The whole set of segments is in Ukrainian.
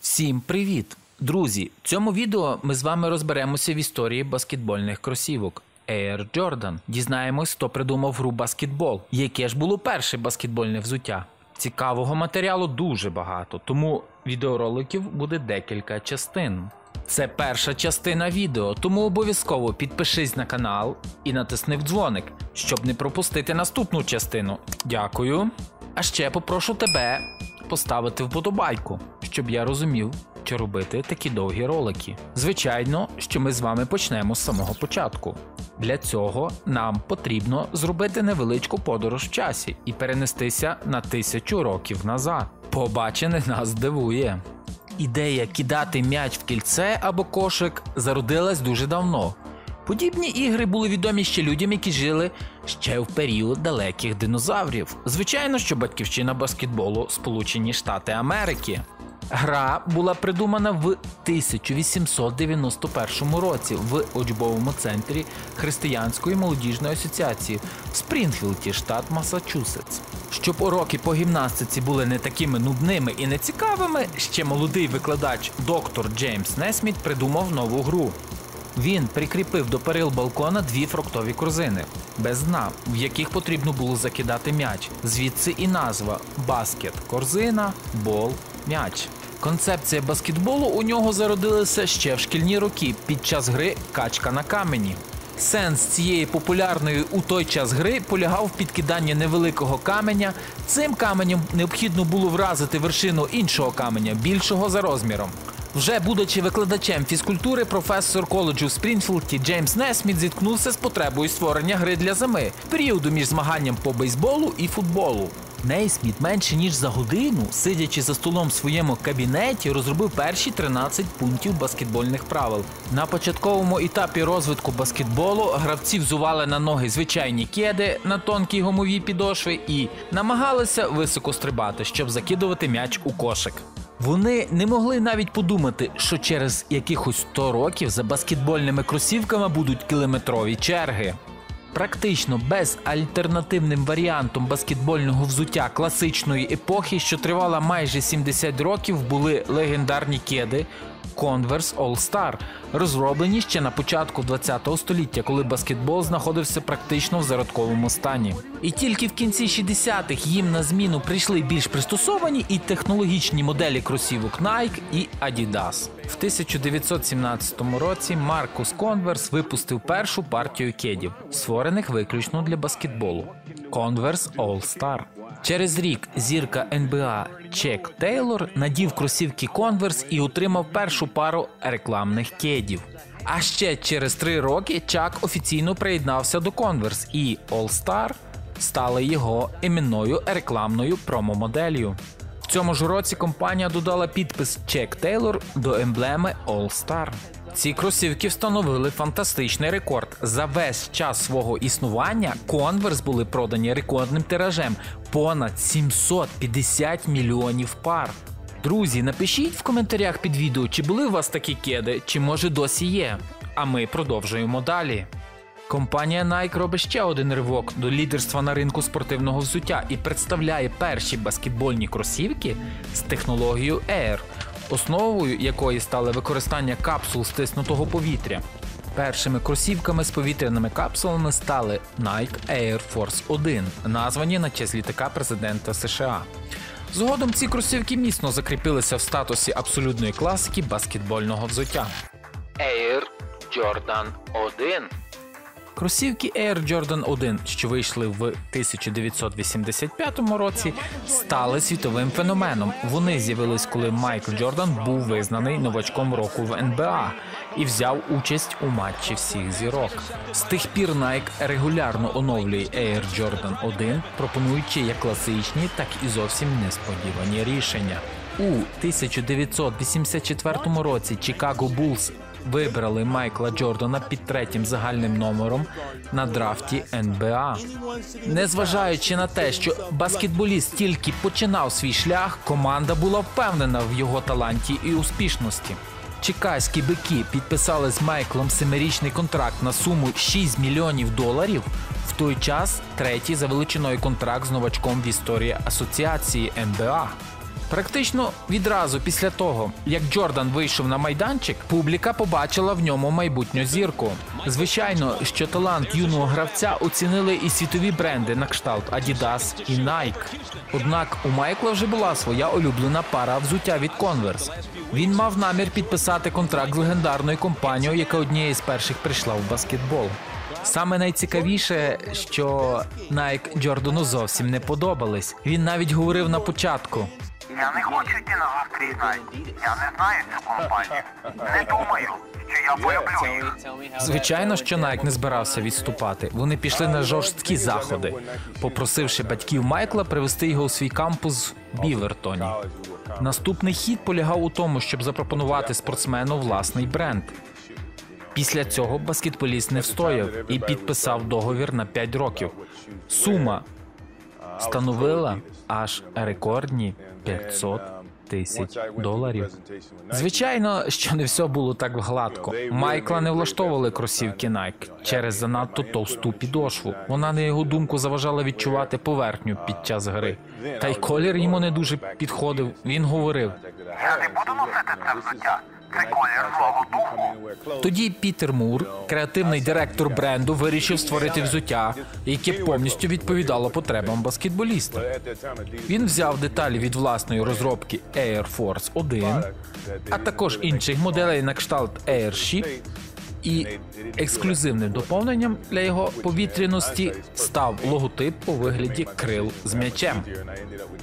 Всім привіт! Друзі! В цьому відео ми з вами розберемося в історії баскетбольних кросівок. Air Jordan. Дізнаємось, хто придумав гру баскетбол, яке ж було перше баскетбольне взуття. Цікавого матеріалу дуже багато, тому відеороликів буде декілька частин. Це перша частина відео, тому обов'язково підпишись на канал і натисни в дзвоник, щоб не пропустити наступну частину. Дякую. А ще попрошу тебе поставити вподобайку, щоб я розумів, що робити такі довгі ролики. Звичайно, що ми з вами почнемо з самого початку. Для цього нам потрібно зробити невеличку подорож в часі і перенестися на тисячу років назад. Побачене нас здивує. Ідея кидати м'яч в кільце або кошик зародилась дуже давно. Подібні ігри були відомі ще людям, які жили ще в період далеких динозаврів. Звичайно, що батьківщина баскетболу Сполучені Штати Америки. Гра була придумана в 1891 році в учбовому центрі Християнської молодіжної асоціації в Спрінгфілді, штат Масачусетс. Щоб уроки по гімнастиці були не такими нудними і нецікавими, ще молодий викладач доктор Джеймс Несміт придумав нову гру. Він прикріпив до перил балкона дві фруктові корзини без дна, в яких потрібно було закидати м'яч. Звідси і назва баскет корзина, бол, м'яч. Концепція баскетболу у нього зародилася ще в шкільні роки під час гри качка на камені. Сенс цієї популярної у той час гри полягав в підкиданні невеликого каменя. Цим каменем необхідно було вразити вершину іншого каменя, більшого за розміром. Вже будучи викладачем фізкультури, професор коледжу в Спрінфілді Джеймс Нейсміт зіткнувся з потребою створення гри для зими, періоду між змаганням по бейсболу і футболу. Нейсміт менше ніж за годину, сидячи за столом в своєму кабінеті, розробив перші 13 пунктів баскетбольних правил. На початковому етапі розвитку баскетболу гравці взували на ноги звичайні кеди на тонкій гумовій підошві і намагалися високо стрибати, щоб закидувати м'яч у кошик. Вони не могли навіть подумати, що через якихось 100 років за баскетбольними кросівками будуть кілометрові черги. Практично без альтернативним варіантом баскетбольного взуття класичної епохи, що тривала майже 70 років, були легендарні кеди Converse All Star, розроблені ще на початку ХХ століття, коли баскетбол знаходився практично в зародковому стані. І тільки в кінці 60-х їм на зміну прийшли більш пристосовані і технологічні моделі кросівок Nike і Adidas. В 1917 році Маркус Converse випустив першу партію кедів, створених виключно для баскетболу Converse All Star. Через рік зірка НБА Чек Тейлор надів кросівки Converse і отримав першу пару рекламних кедів. А ще через три роки Чак офіційно приєднався до Converse і All Star стали його іменною рекламною промомоделлю. В цьому ж році компанія додала підпис Чек Тейлор до емблеми All Star. Ці кросівки встановили фантастичний рекорд. За весь час свого існування Converse були продані рекордним тиражем понад 750 мільйонів пар. Друзі, напишіть в коментарях під відео, чи були у вас такі кеди, чи може досі є. А ми продовжуємо далі. Компанія Nike робить ще один ривок до лідерства на ринку спортивного взуття і представляє перші баскетбольні кросівки з технологією Air, основою якої стало використання капсул стиснутого повітря. Першими кросівками з повітряними капсулами стали Nike Air Force 1, названі на честь літака президента США. Згодом ці кросівки міцно закріпилися в статусі абсолютної класики баскетбольного взуття. Air Jordan 1 Кросівки Air Jordan 1, що вийшли в 1985 році, стали світовим феноменом. Вони з'явились, коли Майкл Джордан був визнаний новачком року в НБА і взяв участь у матчі всіх зірок. З тих пір Nike регулярно оновлює Air Jordan 1, пропонуючи як класичні, так і зовсім несподівані рішення. У 1984 році Chicago Bulls вибрали Майкла Джордана під третім загальним номером на драфті НБА. Незважаючи на те, що баскетболіст тільки починав свій шлях, команда була впевнена в його таланті і успішності. Чекаські бики підписали з Майклом семирічний контракт на суму 6 мільйонів доларів, в той час третій за величиною контракт з новачком в історії асоціації НБА. Практично відразу після того, як Джордан вийшов на майданчик, публіка побачила в ньому майбутню зірку. Звичайно, що талант юного гравця оцінили і світові бренди на кшталт Adidas і Nike. Однак у Майкла вже була своя улюблена пара взуття від Converse. Він мав намір підписати контракт з легендарною компанією, яка однією з перших прийшла в баскетбол. Саме найцікавіше, що Nike Джордану зовсім не подобались. Він навіть говорив на початку. Я не хочу йти на зустріч Nike. Я не знаю цю компанію. Не думаю, що я полюблю їх. Звичайно, що Nike не збирався відступати. Вони пішли на жорсткі заходи, попросивши батьків Майкла привезти його у свій кампус в Бівертоні. Наступний хід полягав у тому, щоб запропонувати спортсмену власний бренд. Після цього баскетболіст не встояв і підписав договір на 5 років. Сума становила аж рекордні 500 тисяч доларів. Звичайно, що не все було так гладко. Майкла не влаштовували кросівки Nike через занадто товсту підошву. Вона на його думку заважала відчувати поверхню під час гри. Та й колір йому не дуже підходив. Він говорив: Я не буду носити це взуття. Тоді Пітер Мур, креативний директор бренду, вирішив створити взуття, яке повністю відповідало потребам баскетболіста. Він взяв деталі від власної розробки Air Force 1, а також інших моделей на кшталт Airship, і ексклюзивним доповненням для його повітряності став логотип у вигляді крил з м'ячем.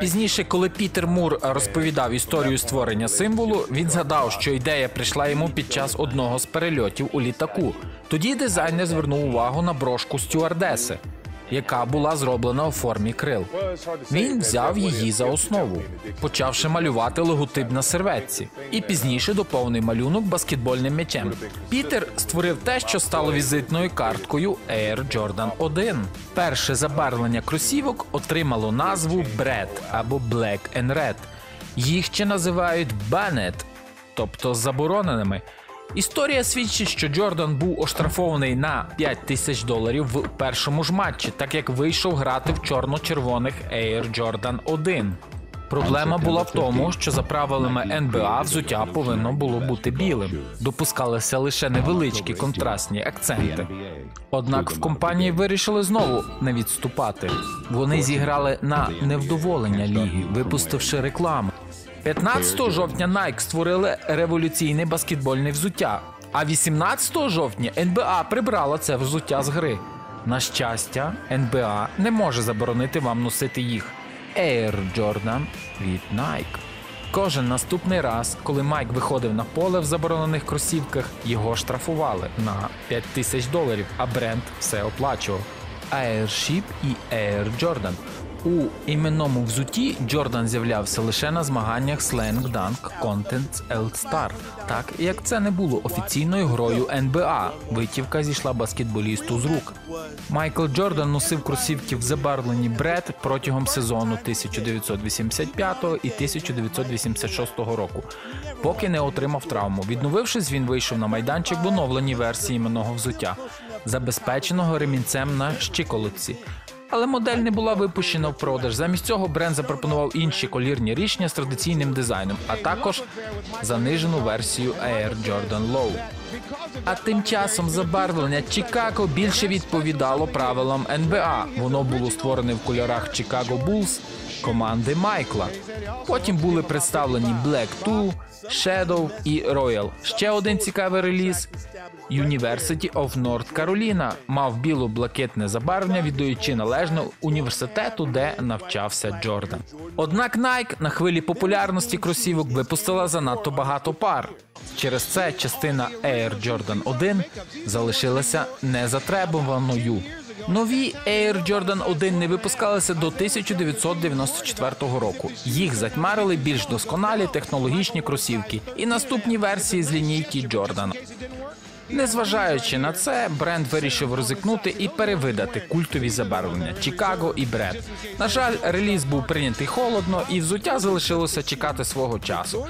Пізніше, коли Пітер Мур розповідав історію створення символу, він згадав, що ідея прийшла йому під час одного з перельотів у літаку. Тоді дизайнер звернув увагу на брошку стюардеси, яка була зроблена у формі крил. Він взяв її за основу, почавши малювати логотип на серветці, і пізніше доповнив малюнок баскетбольним м'ячем. Пітер створив те, що стало візитною карткою Air Jordan 1. Перше забарвлення кросівок отримало назву Bread або Black and Red. Їх ще називають Banned, тобто забороненими. Історія свідчить, що Джордан був оштрафований на 5 тисяч доларів в першому ж матчі, так як вийшов грати в чорно-червоних Air Jordan 1. Проблема була в тому, що за правилами НБА взуття повинно було бути білим. Допускалися лише невеличкі контрастні акценти. Однак в компанії вирішили знову не відступати. Вони зіграли на невдоволення ліги, випустивши рекламу. 15 жовтня Nike створили революційне баскетбольне взуття. А 18 жовтня НБА прибрала це взуття з гри. На щастя, НБА не може заборонити вам носити їх. Air Jordan від Nike. Кожен наступний раз, коли Майк виходив на поле в заборонених кросівках, його штрафували на 5 тисяч доларів, а бренд все оплачував. Airship і Air Jordan. У іменному взутті Джордан з'являвся лише на змаганнях Slam Dunk Contents All-Star, так як це не було офіційною грою НБА. Витівка зійшла баскетболісту з рук. Майкл Джордан носив кросівки в забарвленні Бред протягом сезону 1985 і 1986 року, поки не отримав травму. Відновившись, він вийшов на майданчик в оновленій версії іменного взуття, забезпеченого ремінцем на щиколотці. Але модель не була випущена в продаж. Замість цього бренд запропонував інші колірні рішення з традиційним дизайном, а також занижену версію Air Jordan Low. А тим часом забарвлення Чикаго більше відповідало правилам НБА. Воно було створене в кольорах Chicago Bulls команди Майкла. Потім були представлені Black 2, Shadow і Royal. Ще один цікавий реліз University of North Carolina мав біло-блакитне забарвлення, віддаючи належне університету, де навчався Джордан. Однак Nike на хвилі популярності кросівок випустила занадто багато пар. Через це частина Air Jordan 1 залишилася незатребуваною. Нові Air Jordan 1 не випускалися до 1994 року. Їх затьмарили більш досконалі технологічні кросівки і наступні версії з лінійки Jordan. Незважаючи на це, бренд вирішив ризикнути і перевидати культові забарвлення Чикаго і Бред. На жаль, реліз був прийнятий холодно, і взуття залишилося чекати свого часу.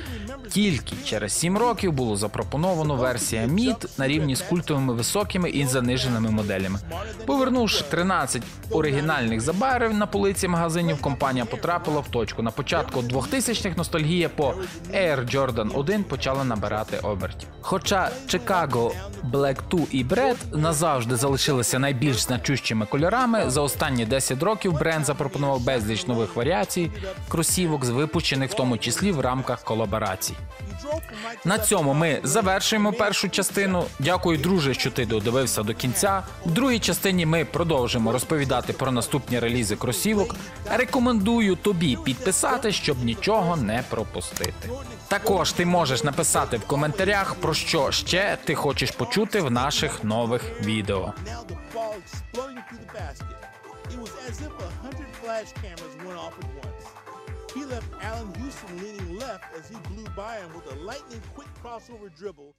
Тільки через сім років було запропоновано версія Мід на рівні з культовими високими і заниженими моделями. Повернувши 13 оригінальних забарвів на полиці магазинів, компанія потрапила в точку. На початку 2000-х ностальгія по Air Jordan 1 почала набирати обертів. Хоча Chicago Black 2 і Bread назавжди залишилися найбільш значущими кольорами, за останні 10 років бренд запропонував безліч нових варіацій кросівок, з випущених в тому числі в рамках колаборацій. На цьому ми завершуємо першу частину. Дякую, друже, що ти додивився до кінця. В другій частині ми продовжимо розповідати про наступні релізи кросівок. Рекомендую тобі підписати, щоб нічого не пропустити. Також ти можеш написати в коментарях, про що ще ти хочеш почути в наших нових відео. It was as if a hundred flash cameras went off at once. He left Allen Houston leaning left as he blew by him with a lightning quick crossover dribble